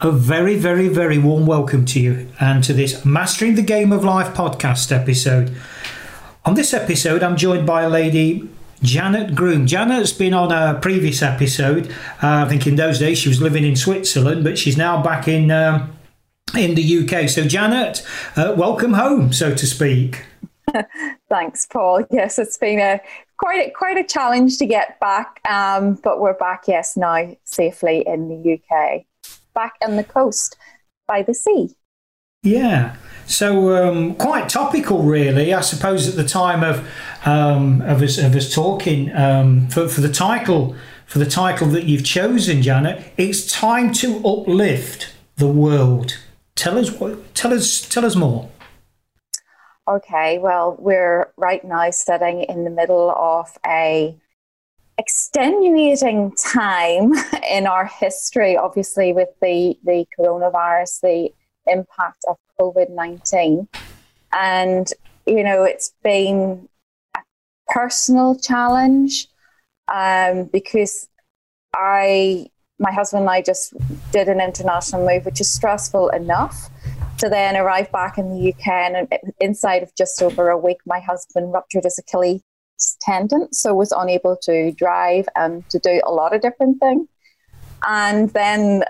a very, very, very warm welcome to you and to this Mastering the Game of Life podcast episode. On this episode, I'm joined by a lady, Janet Groom. Janet's been on a previous episode. Uh, I think in those days she was living in Switzerland, but she's now back in um, in the UK. So, Janet, uh, welcome home, so to speak. Thanks, Paul. Yes, it's been a quite a, quite a challenge to get back, um, but we're back. Yes, now safely in the UK back on the coast by the sea. Yeah. So um, quite topical, really. I suppose at the time of um, of us of us talking um, for for the title for the title that you've chosen, Janet, it's time to uplift the world. Tell us what. Tell us. Tell us more. Okay. Well, we're right now sitting in the middle of a extenuating time in our history, obviously, with the, the coronavirus, the impact of COVID 19. And, you know, it's been a personal challenge um, because I, my husband and I just did an international move, which is stressful enough. To then arrive back in the UK, and inside of just over a week, my husband ruptured his Achilles tendon, so was unable to drive and to do a lot of different things. And then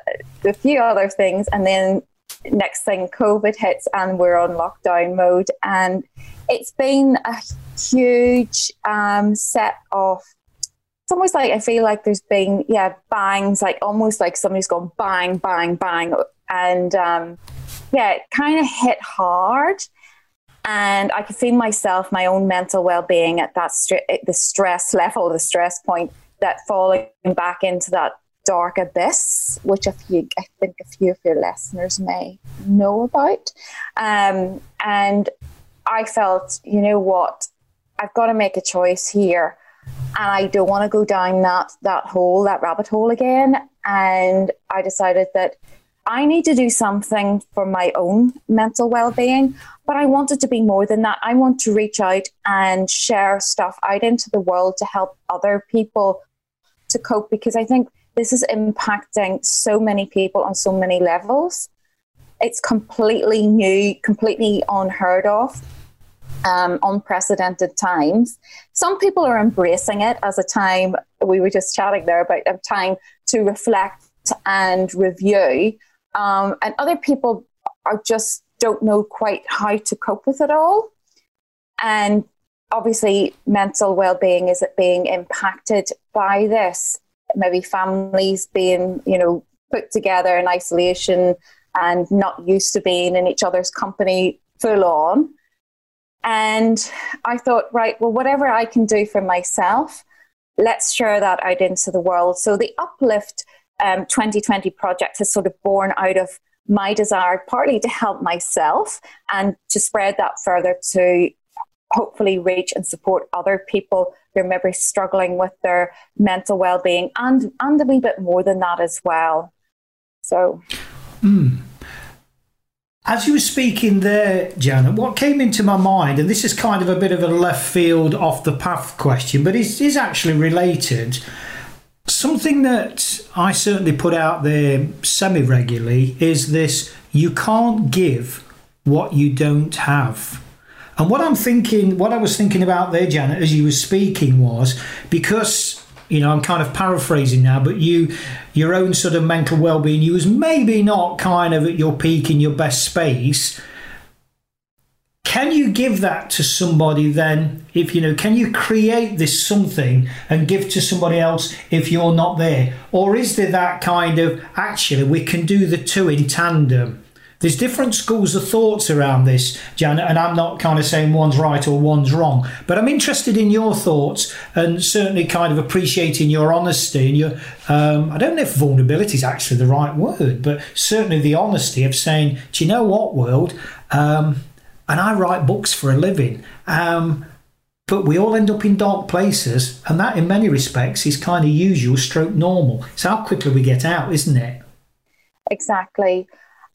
a few other things, and then next thing COVID hits and we're on lockdown mode, and it's been a huge um, set of. It's almost like I feel like there's been yeah bangs, like almost like somebody's gone bang, bang, bang, and um, yeah, it kind of hit hard and I could feel myself, my own mental well-being at that the stress level, the stress point, that falling back into that dark abyss, which a few, I think a few of your listeners may know about. Um, and I felt, you know what, I've got to make a choice here, and I don't want to go down that that hole, that rabbit hole again. And I decided that I need to do something for my own mental well being, but I want it to be more than that. I want to reach out and share stuff out into the world to help other people to cope because I think this is impacting so many people on so many levels. It's completely new, completely unheard of. Um, unprecedented times. Some people are embracing it as a time, we were just chatting there about a time to reflect and review um, and other people are just don't know quite how to cope with it all. And obviously, mental well-being is it being impacted by this? Maybe families being, you know, put together in isolation and not used to being in each other's company full on. And I thought, right, well, whatever I can do for myself, let's share that out into the world. So the uplift um, 2020 project has sort of born out of my desire partly to help myself and to spread that further to hopefully reach and support other people who are maybe struggling with their mental well-being and and a wee bit more than that as well so mm. As you were speaking there, Janet, what came into my mind, and this is kind of a bit of a left field, off the path question, but it is actually related. Something that I certainly put out there semi regularly is this you can't give what you don't have. And what I'm thinking, what I was thinking about there, Janet, as you were speaking was because you know I'm kind of paraphrasing now, but you your own sort of mental well-being, you was maybe not kind of at your peak in your best space. Can you give that to somebody then if you know can you create this something and give to somebody else if you're not there or is there that kind of actually we can do the two in tandem there's different schools of thoughts around this, Janet, and I'm not kind of saying one's right or one's wrong, but I'm interested in your thoughts and certainly kind of appreciating your honesty and your, um, I don't know if vulnerability is actually the right word, but certainly the honesty of saying, do you know what, world? Um, and I write books for a living. Um, but we all end up in dark places, and that, in many respects, is kind of usual, stroke normal. It's how quickly we get out, isn't it? Exactly.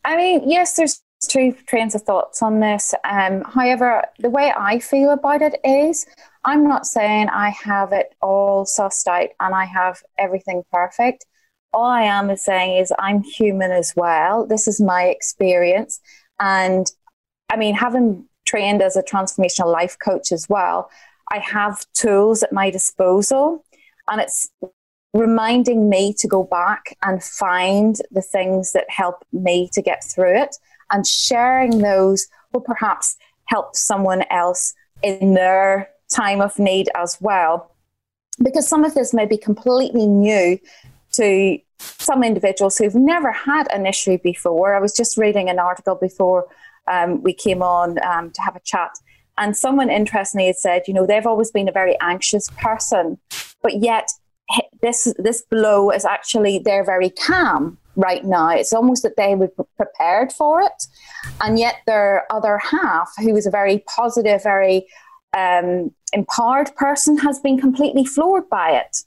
I mean, yes, there's two trains of thoughts on this. Um, however, the way I feel about it is I'm not saying I have it all sussed out and I have everything perfect. All I am is saying is I'm human as well. This is my experience. And I mean, having trained as a transformational life coach as well, I have tools at my disposal. And it's reminding me to go back and find the things that help me to get through it and sharing those will perhaps help someone else in their time of need as well. Because some of this may be completely new to some individuals who've never had an issue before. I was just reading an article before um, we came on um, to have a chat, and someone interestingly had said, you know, they've always been a very anxious person, but yet this this blow is actually they're very calm right now. It's almost that they were prepared for it, and yet their other half, who is a very positive, very um, empowered person, has been completely floored by it.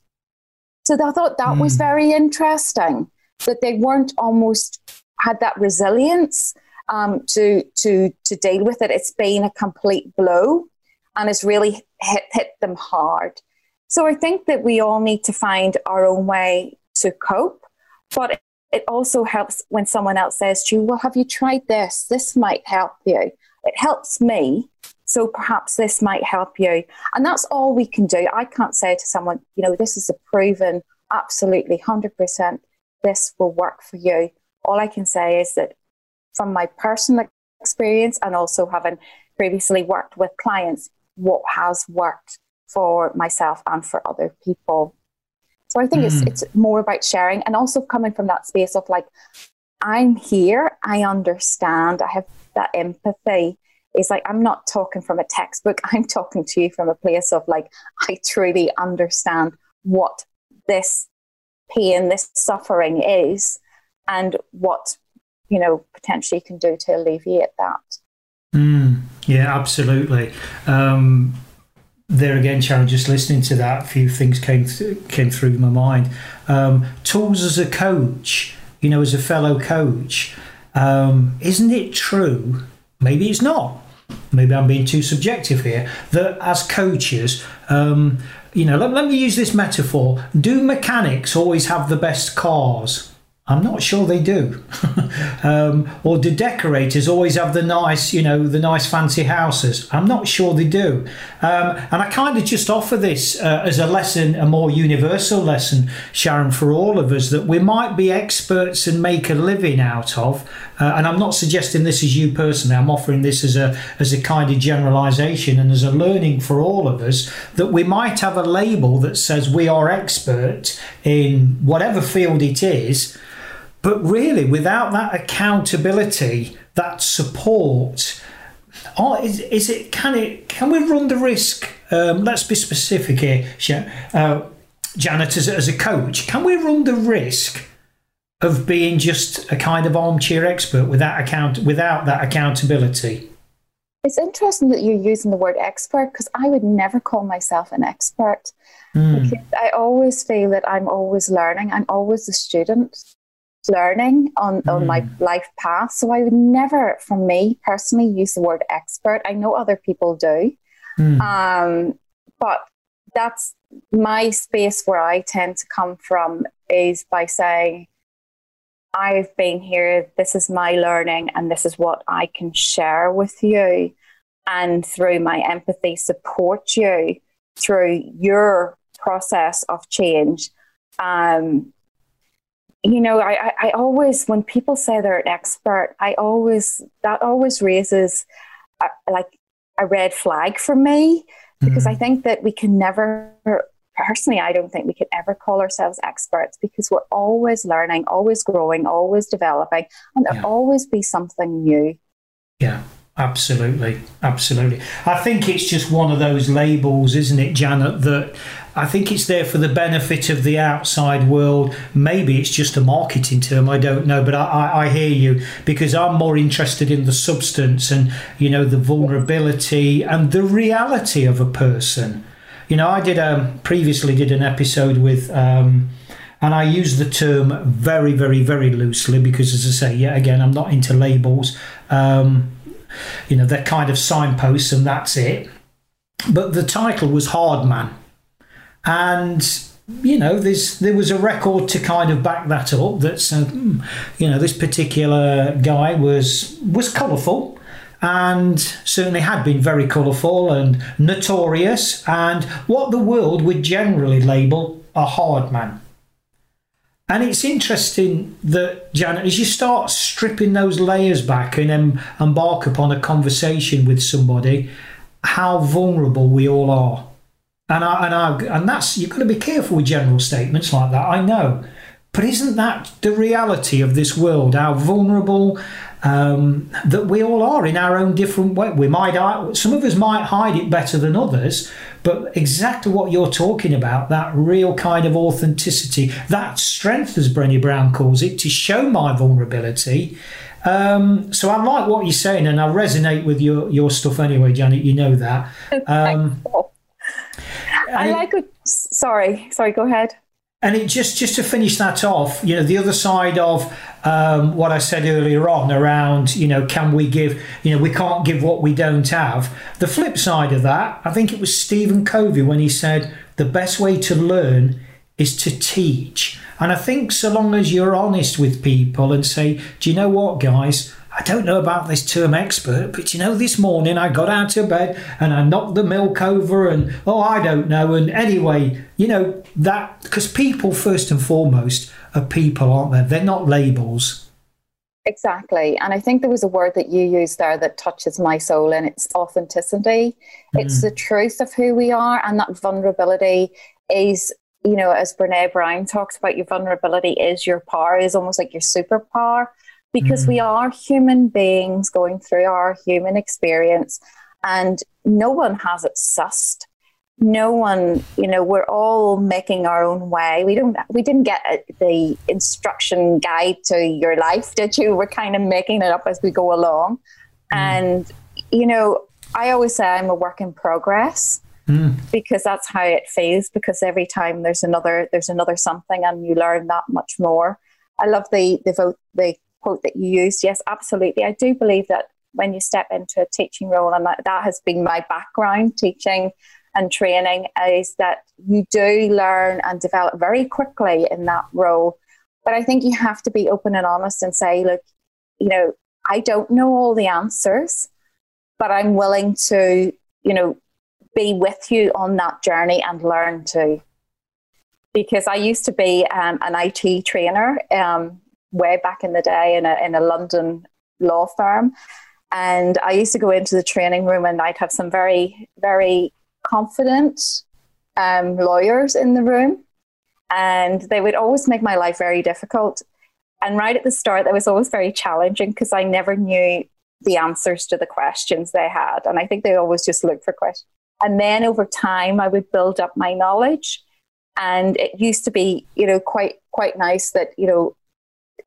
So I thought that mm. was hmm. very interesting that they weren't almost had that resilience um, to to to deal with it. It's been a complete blow, and it's really hit hit them hard. So I think that we all need to find our own way to cope, but it also helps when someone else says to you, Well, have you tried this? This might help you. It helps me. So perhaps this might help you. And that's all we can do. I can't say to someone, you know, this is a proven, absolutely 100%, this will work for you. All I can say is that from my personal experience and also having previously worked with clients, what has worked for myself and for other people. So I think mm. it's it's more about sharing and also coming from that space of like, I'm here, I understand, I have that empathy. It's like I'm not talking from a textbook, I'm talking to you from a place of like, I truly understand what this pain, this suffering is, and what you know potentially can do to alleviate that. Mm, yeah, absolutely. Um, there again, Sharon, just listening to that, a few things came th- came through my mind. Um, tools as a coach, you know, as a fellow coach, um, isn't it true? Maybe it's not. Maybe I'm being too subjective here. That as coaches, um, you know, let, let me use this metaphor. Do mechanics always have the best cars? I'm not sure they do. um, or do decorators always have the nice, you know, the nice fancy houses? I'm not sure they do. Um, and I kind of just offer this uh, as a lesson, a more universal lesson, Sharon, for all of us that we might be experts and make a living out of. Uh, and I'm not suggesting this is you personally. I'm offering this as a as a kind of generalisation and as a learning for all of us that we might have a label that says we are expert in whatever field it is but really, without that accountability, that support, oh, is, is it? Can it? Can we run the risk? Um, let's be specific here, uh, Janet, as, as a coach. Can we run the risk of being just a kind of armchair expert without account without that accountability? It's interesting that you're using the word expert because I would never call myself an expert. Mm. I always feel that I'm always learning. I'm always a student learning on, mm. on my hmm. life path. So I would never, for me personally, use the word expert. I know other people do. Mm. Um, but that's my space where I tend to come from is by saying, I've been here, this is my learning, and this is what I can share with you. And through my empathy, support you through your process of change. Um, you know, I, I always, when people say they're an expert, I always, that always raises a, like a red flag for me because mm. I think that we can never personally, I don't think we could ever call ourselves experts because we're always learning, always growing, always developing, and there'll yeah. always be something new. Yeah. Absolutely, absolutely. I think it's just one of those labels, isn't it, Janet? That I think it's there for the benefit of the outside world. Maybe it's just a marketing term. I don't know, but I, I, I hear you because I'm more interested in the substance and you know the vulnerability and the reality of a person. You know, I did um, previously did an episode with. Um, and I use the term very, very, very loosely because, as I say, yeah, again, I'm not into labels. Um, you know, they're kind of signposts and that's it. But the title was Hard Man. And you know, there was a record to kind of back that up. That uh, you know, this particular guy was was colourful, and certainly had been very colourful and notorious, and what the world would generally label a hard man. And it's interesting that, Janet, as you start stripping those layers back and em- embark upon a conversation with somebody, how vulnerable we all are. And I, and I, and that's you've got to be careful with general statements like that. I know, but isn't that the reality of this world? How vulnerable um, that we all are in our own different way. We might some of us might hide it better than others, but exactly what you're talking about, that real kind of authenticity, that strength, as Brené Brown calls it, to show my vulnerability. Um, so I like what you're saying, and I resonate with your your stuff anyway, Janet. You know that. Um, I like it. Sorry, sorry. Go ahead. And it just just to finish that off, you know, the other side of um, what I said earlier on around, you know, can we give, you know, we can't give what we don't have. The flip side of that, I think it was Stephen Covey when he said the best way to learn is to teach. And I think so long as you're honest with people and say, do you know what, guys? I don't know about this term expert, but you know, this morning I got out of bed and I knocked the milk over, and oh, I don't know. And anyway, you know, that because people, first and foremost, are people, aren't they? They're not labels. Exactly. And I think there was a word that you used there that touches my soul, and it's authenticity. Mm. It's the truth of who we are, and that vulnerability is you know, as Brene Brown talks about, your vulnerability is your power, is almost like your superpower because mm. we are human beings going through our human experience and no one has it sussed no one you know we're all making our own way we don't we didn't get the instruction guide to your life did you we're kind of making it up as we go along mm. and you know i always say i'm a work in progress mm. because that's how it feels because every time there's another there's another something and you learn that much more i love the the vote the quote that you used, yes, absolutely. I do believe that when you step into a teaching role, and that, has been my background, teaching and training, is that you do learn and develop very quickly in that role. But I think you have to be open and honest and say, look, you know, I don't know all the answers, but I'm willing to, you know, be with you on that journey and learn too. Because I used to be um, an IT trainer um, way back in the day in a, in a London law firm. And I used to go into the training room and I'd have some very, very confident um, lawyers in the room. And they would always make my life very difficult. And right at the start, that was always very challenging because I never knew the answers to the questions they had. And I think they always just looked for questions. And then over time, I would build up my knowledge. And it used to be, you know, quite quite nice that, you know,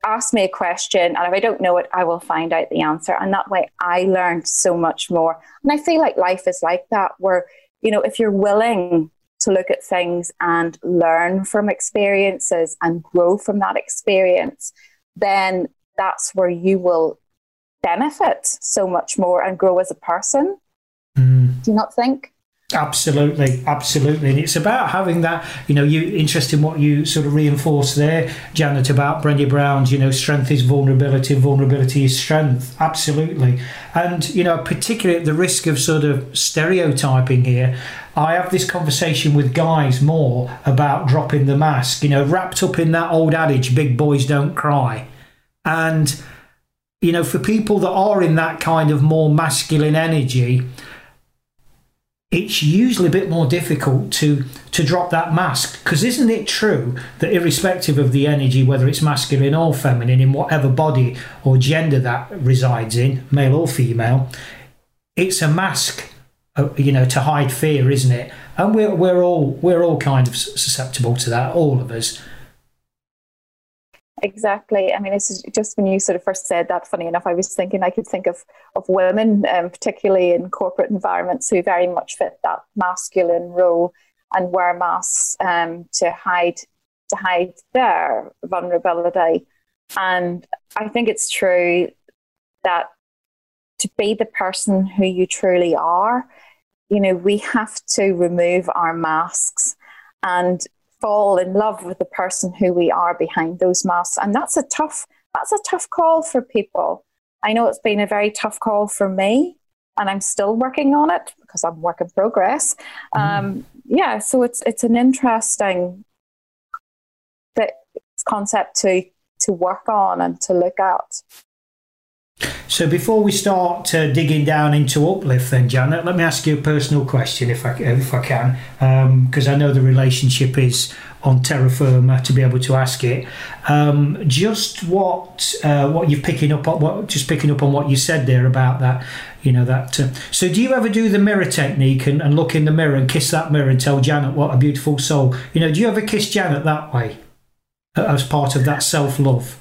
ask me a question, and if I don't know it, I will find out the answer. And that way, I learned so much more. And I feel like life is like that, where, you know, if you're willing to look at things and learn from experiences and grow from that experience, then that's where you will benefit so much more and grow as a person. Mm. Do you not think? Absolutely, absolutely, and it's about having that. You know, you interested in what you sort of reinforce there, Janet, about Brenda Brown's. You know, strength is vulnerability, vulnerability is strength. Absolutely, and you know, particularly at the risk of sort of stereotyping here, I have this conversation with guys more about dropping the mask. You know, wrapped up in that old adage, "Big boys don't cry," and you know, for people that are in that kind of more masculine energy, it's usually a bit more difficult to to drop that mask because isn't it true that irrespective of the energy whether it's masculine or feminine in whatever body or gender that resides in male or female it's a mask uh, you know to hide fear isn't it? And we're, we're all we're all kind of susceptible to that all of us Exactly. I mean, it's just when you sort of first said that, funny enough, I was thinking I could think of, of women, um, particularly in corporate environments, who very much fit that masculine role and wear masks um, to hide to hide their vulnerability. And I think it's true that to be the person who you truly are, you know, we have to remove our masks and fall in love with the person who we are behind those masks. And that's a tough, that's a tough call for people. I know it's been a very tough call for me, and I'm still working on it because I'm work in progress. Mm. Um, yeah, so it's it's an interesting concept to to work on and to look at. So before we start uh, digging down into uplift, then Janet, let me ask you a personal question, if I if I can, because um, I know the relationship is on terra firma to be able to ask it. Um, just what uh, what you're picking up on, what just picking up on what you said there about that, you know that. Uh, so do you ever do the mirror technique and, and look in the mirror and kiss that mirror and tell Janet what a beautiful soul? You know, do you ever kiss Janet that way as part of that self love?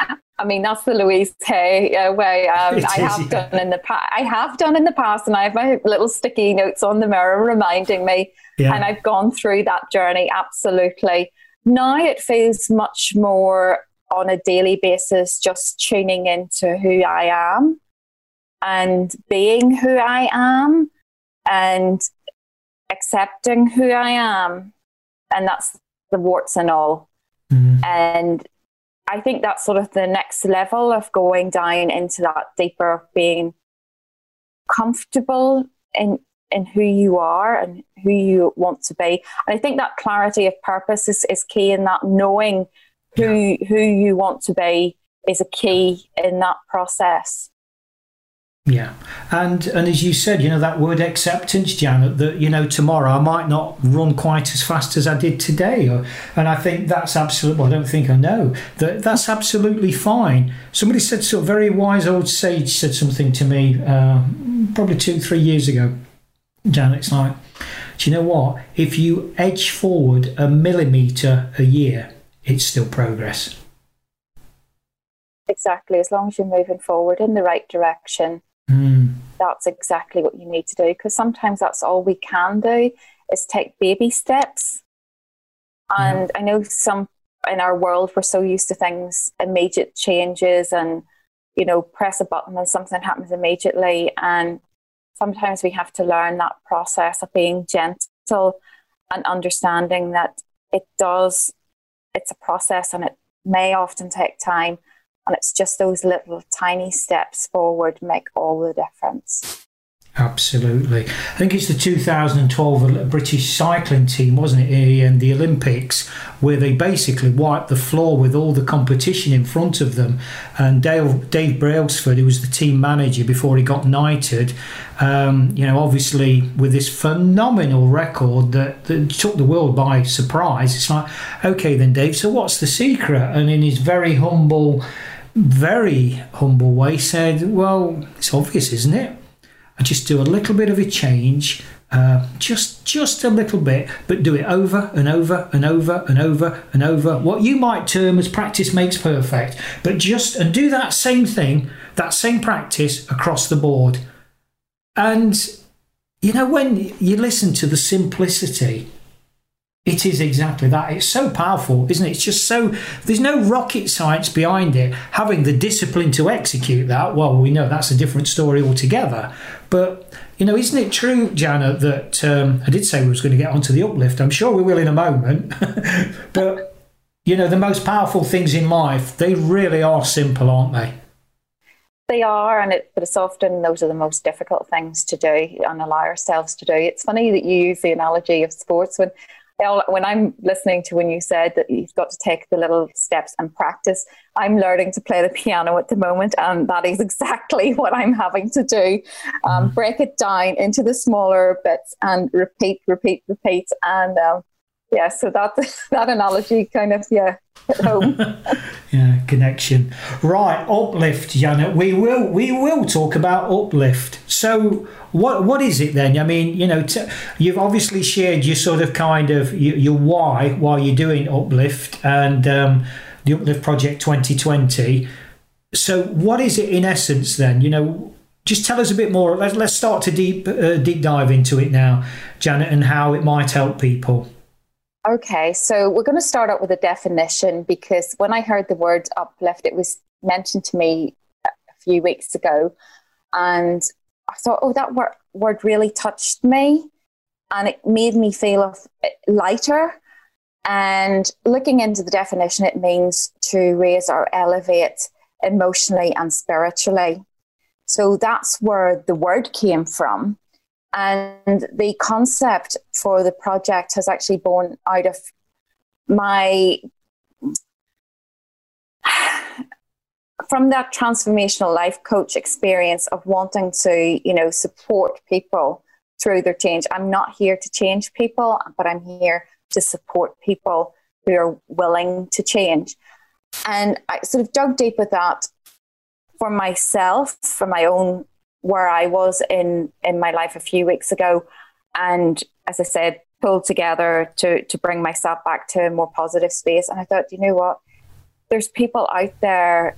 I mean, that's the Louise Hay uh, way. Um, I have yeah. done in the past. I have done in the past, and I have my little sticky notes on the mirror reminding me. Yeah. And I've gone through that journey absolutely. Now it feels much more on a daily basis, just tuning into who I am and being who I am and accepting who I am. And that's the warts and all. Mm-hmm. And I think that's sort of the next level of going down into that deeper being comfortable in in who you are and who you want to be. And I think that clarity of purpose is, is key in that knowing who yeah. who you want to be is a key in that process. Yeah, and and as you said, you know that word acceptance, Janet. That you know tomorrow I might not run quite as fast as I did today, or, and I think that's absolutely. Well, I don't think I know that that's absolutely fine. Somebody said, so very wise old sage said something to me uh, probably two, three years ago. Janet's like, do you know what? If you edge forward a millimeter a year, it's still progress. Exactly. As long as you're moving forward in the right direction Mm. That's exactly what you need to do because sometimes that's all we can do is take baby steps. And yeah. I know some in our world we're so used to things immediate changes and you know press a button and something happens immediately and sometimes we have to learn that process of being gentle and understanding that it does it's a process and it may often take time and it's just those little tiny steps forward make all the difference. Absolutely. I think it's the 2012 British cycling team, wasn't it, in the Olympics, where they basically wiped the floor with all the competition in front of them. And Dale, Dave Brailsford, who was the team manager before he got knighted, um, you know, obviously with this phenomenal record that, that took the world by surprise. It's like, okay, then, Dave, so what's the secret? And in his very humble, very humble way said, Well, it's obvious, isn't it? I just do a little bit of a change, uh, just just a little bit, but do it over and over and over and over and over. What you might term as practice makes perfect, but just and do that same thing, that same practice across the board. And you know, when you listen to the simplicity it is exactly that. It's so powerful, isn't it? It's just so, there's no rocket science behind it. Having the discipline to execute that, well, we know that's a different story altogether. But, you know, isn't it true, Jana, that um, I did say we was going to get onto the uplift. I'm sure we will in a moment. but, you know, the most powerful things in life, they really are simple, aren't they? They are, and it, but it's often those are the most difficult things to do and allow ourselves to do. It's funny that you use the analogy of sports when when I'm listening to when you said that you've got to take the little steps and practice, I'm learning to play the piano at the moment, and that is exactly what I'm having to do. Um, mm-hmm. break it down into the smaller bits and repeat, repeat, repeat, and um, yeah, so that that analogy kind of yeah hit home. yeah, connection. Right, uplift, Janet. We will we will talk about uplift. So what what is it then? I mean, you know, t- you've obviously shared your sort of kind of your, your why while you're doing uplift and um, the uplift project 2020. So what is it in essence then? You know, just tell us a bit more. Let's let's start to deep uh, deep dive into it now, Janet, and how it might help people. Okay, so we're going to start out with a definition because when I heard the word uplift, it was mentioned to me a few weeks ago. And I thought, oh, that word, word really touched me and it made me feel lighter. And looking into the definition, it means to raise or elevate emotionally and spiritually. So that's where the word came from. And the concept for the project has actually born out of my from that transformational life coach experience of wanting to, you know, support people through their change. I'm not here to change people, but I'm here to support people who are willing to change. And I sort of dug deep with that for myself, for my own where I was in in my life a few weeks ago, and as I said, pulled together to to bring myself back to a more positive space. And I thought, you know what, there's people out there.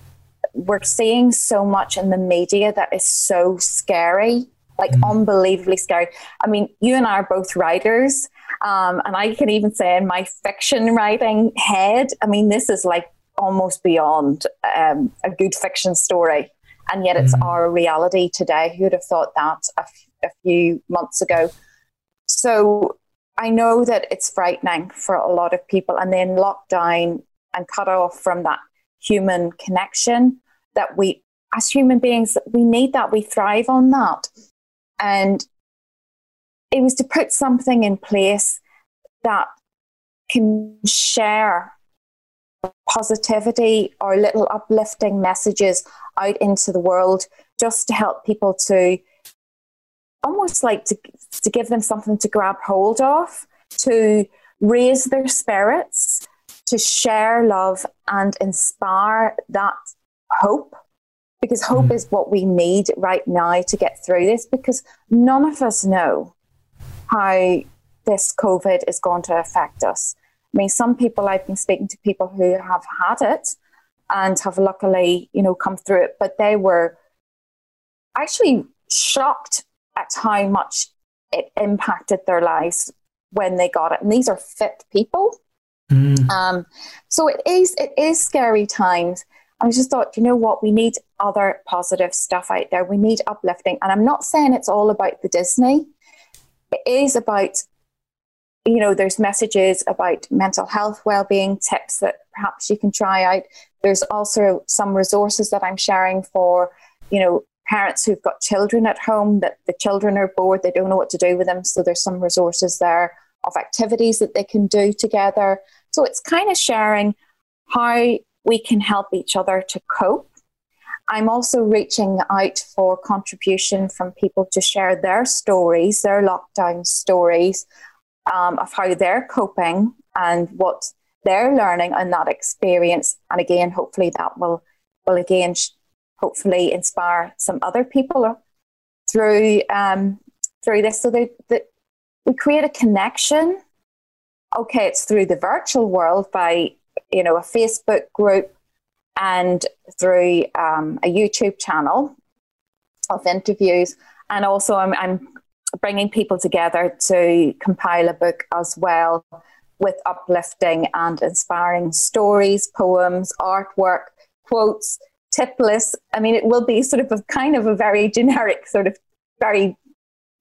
We're seeing so much in the media that is so scary, like mm. unbelievably scary. I mean, you and I are both writers. Um, and I can even say in my fiction writing head, I mean, this is like almost beyond um, a good fiction story and yet it's mm. our reality today. Who would have thought that a, f- a few months ago? So I know that it's frightening for a lot of people, and then lockdown and cut off from that human connection that we, as human beings, we need that. We thrive on that, and it was to put something in place that can share positivity or little uplifting messages out into the world just to help people to almost like to, to give them something to grab hold of, to raise their spirits, to share love and inspire that hope. Because hope mm. is what we need right now to get through this, because none of us know how this COVID is going to affect us. I mean, some people I've been speaking to people who have had it and have luckily, you know, come through it, but they were actually shocked at how much it impacted their lives when they got it. And these are fit people. Mm. Um, so it is it is scary times. I just thought, you know what, we need other positive stuff out there. We need uplifting. And I'm not saying it's all about the Disney. It is about you know, there's messages about mental health well-being tips that perhaps you can try out. There's also some resources that I'm sharing for, you know, parents who've got children at home that the children are bored, they don't know what to do with them. So there's some resources there of activities that they can do together. So it's kind of sharing how we can help each other to cope. I'm also reaching out for contribution from people to share their stories, their lockdown stories, um, of how they're coping and what they're learning in that experience. And again, hopefully that will will again sh- hopefully inspire some other people through um, through this. So that we create a connection. Okay, it's through the virtual world by you know a Facebook group and through um, a YouTube channel of interviews. And also, I'm, I'm bringing people together to compile a book as well with uplifting and inspiring stories, poems, artwork, quotes, tip lists. I mean, it will be sort of a kind of a very generic, sort of very,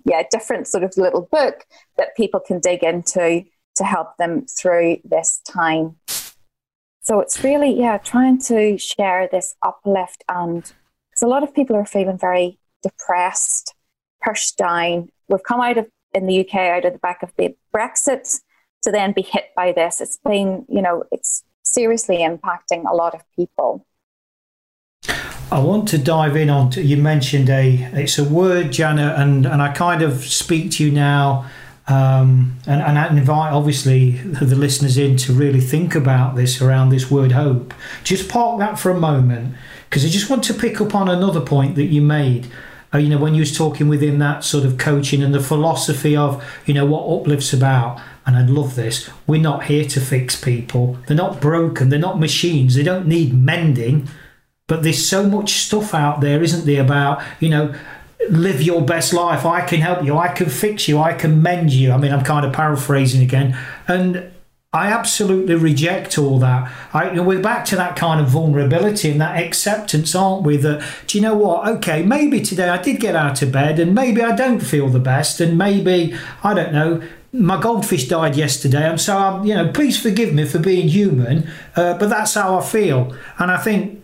yeah, different sort of little book that people can dig into to help them through this time. So it's really, yeah, trying to share this uplift and because a lot of people are feeling very depressed, pushed down, we've come out of in the UK out of the back of the Brexit to then be hit by this. It's been, you know, it's seriously impacting a lot of people. I want to dive in on. To, you mentioned a. It's a word, Janet, and and I kind of speak to you now, um, and and I invite obviously the listeners in to really think about this around this word hope. Just park that for a moment because I just want to pick up on another point that you made. Uh, you know, when you was talking within that sort of coaching and the philosophy of you know what uplifts about and I love this. We're not here to fix people. They're not broken. They're not machines. They don't need mending. But there's so much stuff out there, isn't there, about, you know, live your best life. I can help you. I can fix you. I can mend you. I mean, I'm kind of paraphrasing again. And I absolutely reject all that. I, we're back to that kind of vulnerability and that acceptance, aren't we? That, do you know what? Okay, maybe today I did get out of bed and maybe I don't feel the best and maybe, I don't know, my goldfish died yesterday, and so I'm, you know, please forgive me for being human, uh, but that's how I feel. And I think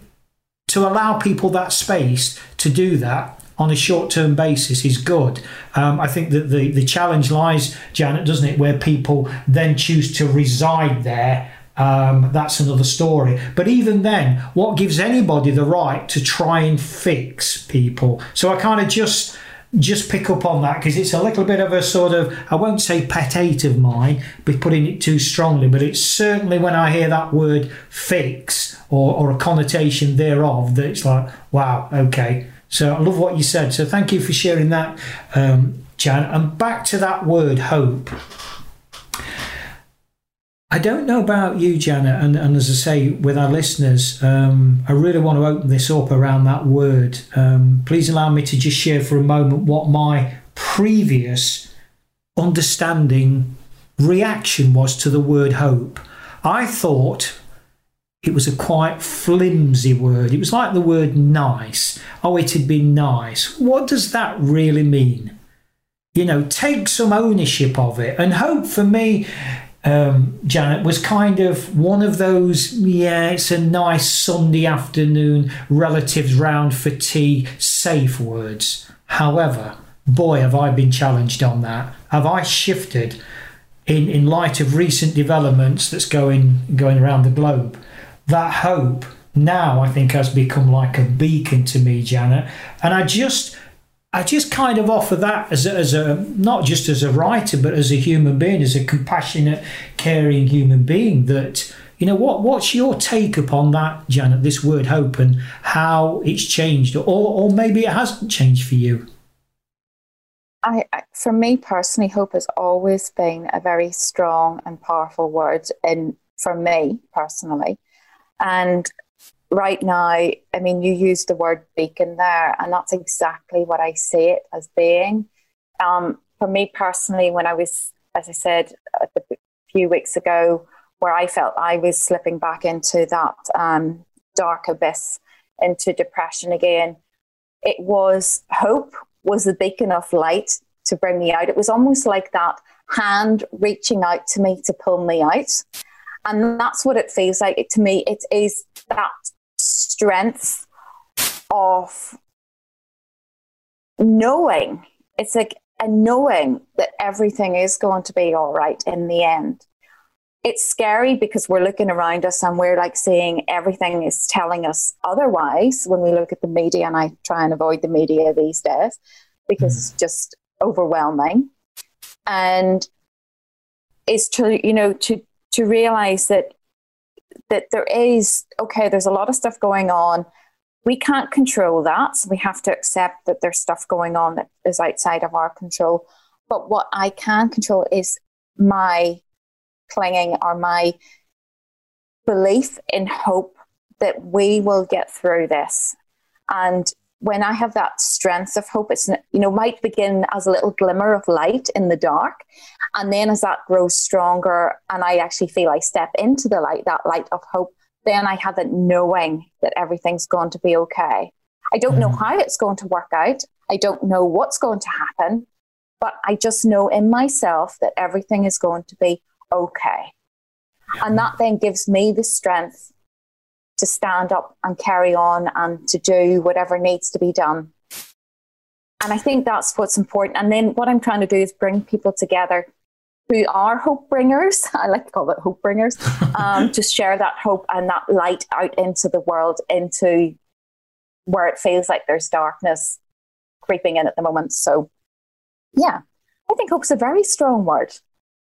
to allow people that space to do that on a short term basis is good. Um, I think that the, the challenge lies, Janet, doesn't it, where people then choose to reside there. Um, that's another story. But even then, what gives anybody the right to try and fix people? So I kind of just just pick up on that because it's a little bit of a sort of I won't say pet hate of mine, be putting it too strongly, but it's certainly when I hear that word fix or, or a connotation thereof that it's like, wow, okay. So I love what you said. So thank you for sharing that, um, Jan. And back to that word hope. I don't know about you, Janet, and, and as I say with our listeners, um, I really want to open this up around that word. Um, please allow me to just share for a moment what my previous understanding reaction was to the word hope. I thought it was a quite flimsy word. It was like the word nice. Oh, it had been nice. What does that really mean? You know, take some ownership of it. And hope for me um, Janet, was kind of one of those, yeah, it's a nice Sunday afternoon, relatives round for tea, safe words. However, boy, have I been challenged on that. Have I shifted in, in light of recent developments that's going going around the globe? That hope now I think has become like a beacon to me, Janet. And I just I just kind of offer that as a, as a not just as a writer, but as a human being, as a compassionate, caring human being. That you know what what's your take upon that, Janet? This word hope and how it's changed, or or maybe it hasn't changed for you. I, for me personally, hope has always been a very strong and powerful word, in for me personally, and right now, I mean, you use the word beacon there, and that's exactly what I see it as being. Um, for me personally, when I was, as I said a few weeks ago, where I felt I was slipping back into that um, dark abyss, into depression again, it was hope was the beacon of light to bring me out. It was almost like that hand reaching out to me to pull me out. And that's what it feels like to me. It is that strength of knowing it's like a knowing that everything is going to be all right in the end it's scary because we're looking around us and we're like seeing everything is telling us otherwise when we look at the media and i try and avoid the media these days because mm. it's just overwhelming and it's to you know to to realize that that there is okay there's a lot of stuff going on. We can't control that so we have to accept that there's stuff going on that is outside of our control. But what i can control is my clinging or my belief in hope that we will get through this. And when I have that strength of hope, it's you know might begin as a little glimmer of light in the dark, and then as that grows stronger, and I actually feel I step into the light, that light of hope, then I have that knowing that everything's going to be okay. I don't know mm. how it's going to work out. I don't know what's going to happen, but I just know in myself that everything is going to be okay. And that then gives me the strength to stand up and carry on and to do whatever needs to be done. And I think that's what's important. And then what I'm trying to do is bring people together who are hope bringers. I like to call it hope bringers um, to share that hope and that light out into the world, into where it feels like there's darkness creeping in at the moment. So, yeah, I think hope's a very strong word.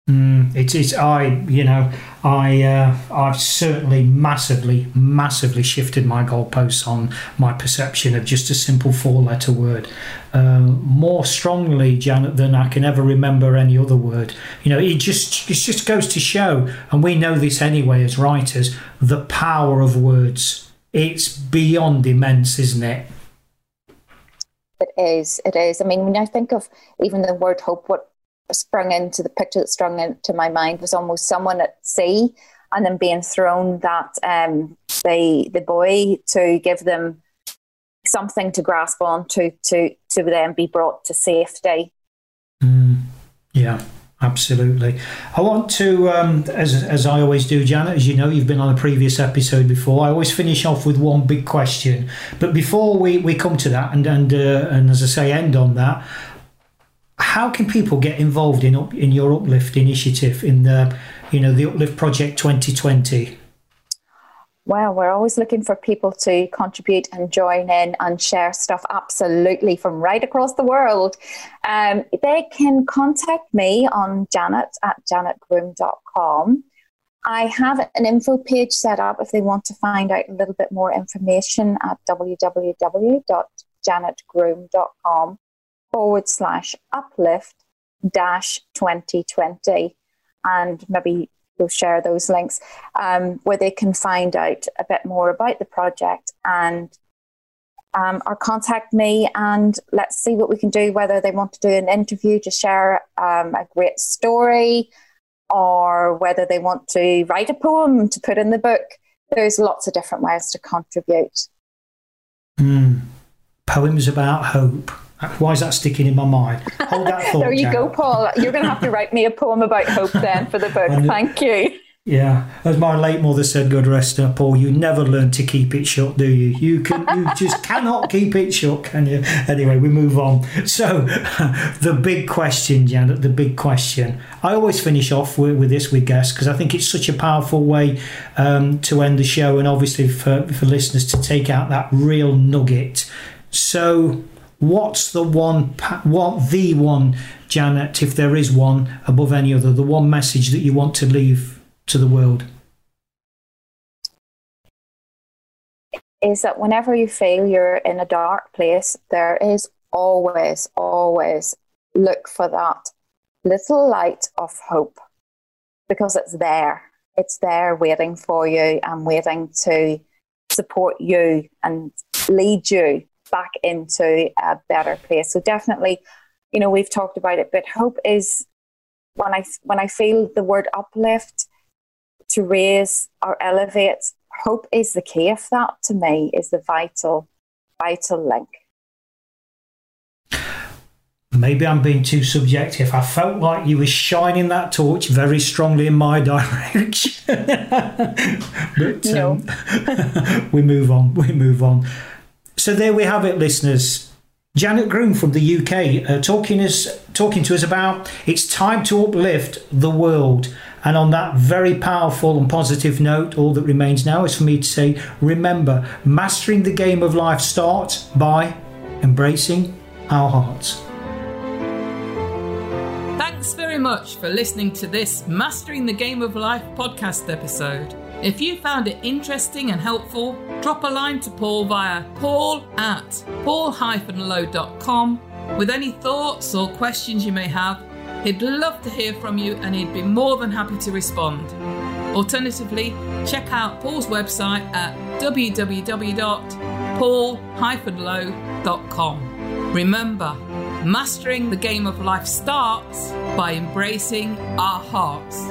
Mm, it is. I, you know, I, uh, I've certainly massively, massively shifted my goalposts on my perception of just a simple four-letter word, uh, more strongly, Janet, than I can ever remember any other word. You know, it just, it just goes to show, and we know this anyway as writers, the power of words. It's beyond immense, isn't it? It is. It is. I mean, when I think of even the word hope, what sprung into the picture that sprung into my mind was almost someone at sea and then being thrown that um, the the buoy to give them something to grasp on to to to then be brought to safety. Mm, yeah, absolutely. I want to, um, as as I always do, Janet. As you know, you've been on a previous episode before. I always finish off with one big question, but before we, we come to that and and uh, and as I say, end on that how can people get involved in up, in your uplift initiative in the you know the uplift project 2020 well we're always looking for people to contribute and join in and share stuff absolutely from right across the world. Um, they can contact me on janet at janetgroom.com I have an info page set up if they want to find out a little bit more information at www.janetgroom.com forward slash uplift dash 2020 and maybe we'll share those links um, where they can find out a bit more about the project and um, or contact me and let's see what we can do whether they want to do an interview to share um, a great story or whether they want to write a poem to put in the book. There's lots of different ways to contribute. Mm. poems about hope why is that sticking in my mind? Hold that thought. there you go, Paul. You're going to have to write me a poem about hope then for the book. Thank you. Yeah, as my late mother said, God rest her, Paul. You never learn to keep it shut, do you? You can, you just cannot keep it shut, can you? Anyway, we move on. So, the big question, Janet, the big question. I always finish off with, with this with guests because I think it's such a powerful way um, to end the show, and obviously for for listeners to take out that real nugget. So, what's the one what the one janet if there is one above any other? The one message that you want to leave to the world? Is that whenever you feel you're in a dark place there is always always look for that little light of hope because it's there. It's there waiting for you and waiting to support you and lead you back into a better place. So definitely, you know, we've talked about it, but hope is when I when I feel the word uplift to raise or elevate, hope is the key of that to me is the vital, vital link. Maybe I'm being too subjective. I felt like you were shining that torch very strongly in my direction. but no. um, we move on. We move on. So there we have it, listeners. Janet Groom from the UK uh, talking us talking to us about it's time to uplift the world. And on that very powerful and positive note, all that remains now is for me to say, remember, mastering the game of life starts by embracing our hearts. Thanks very much for listening to this Mastering the Game of Life podcast episode. If you found it interesting and helpful, drop a line to Paul via paul at paul-low.com with any thoughts or questions you may have. He'd love to hear from you and he'd be more than happy to respond. Alternatively, check out Paul's website at www.paul-low.com. Remember, mastering the game of life starts by embracing our hearts.